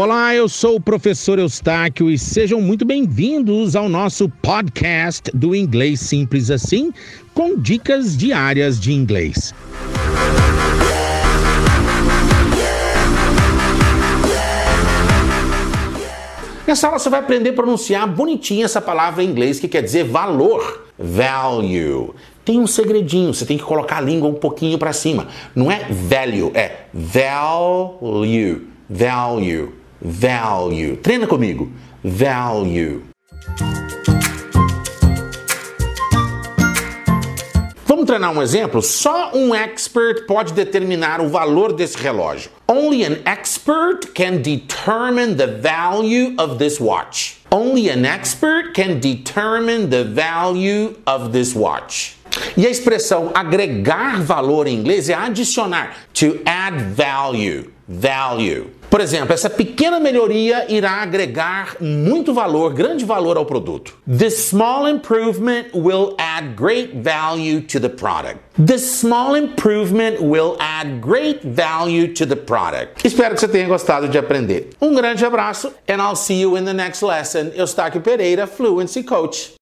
Olá, eu sou o professor Eustáquio e sejam muito bem-vindos ao nosso podcast do Inglês Simples Assim, com dicas diárias de inglês. Nessa aula você vai aprender a pronunciar bonitinho essa palavra em inglês que quer dizer valor, value. Tem um segredinho, você tem que colocar a língua um pouquinho para cima. Não é value, é value, value, value. Treina comigo. Value. Vamos treinar um exemplo? Só um expert pode determinar o valor desse relógio. Only an expert can determine the value of this watch. Only an expert can determine the value of this watch. E a expressão agregar valor em inglês é adicionar. To add value. Value. Por exemplo, essa pequena melhoria irá agregar muito valor, grande valor ao produto. This small improvement will add great value to the product. This small improvement will add great value to the product. Espero que você tenha gostado de aprender. Um grande abraço and I'll see you in the next lesson. Eustáquio Pereira, Fluency Coach.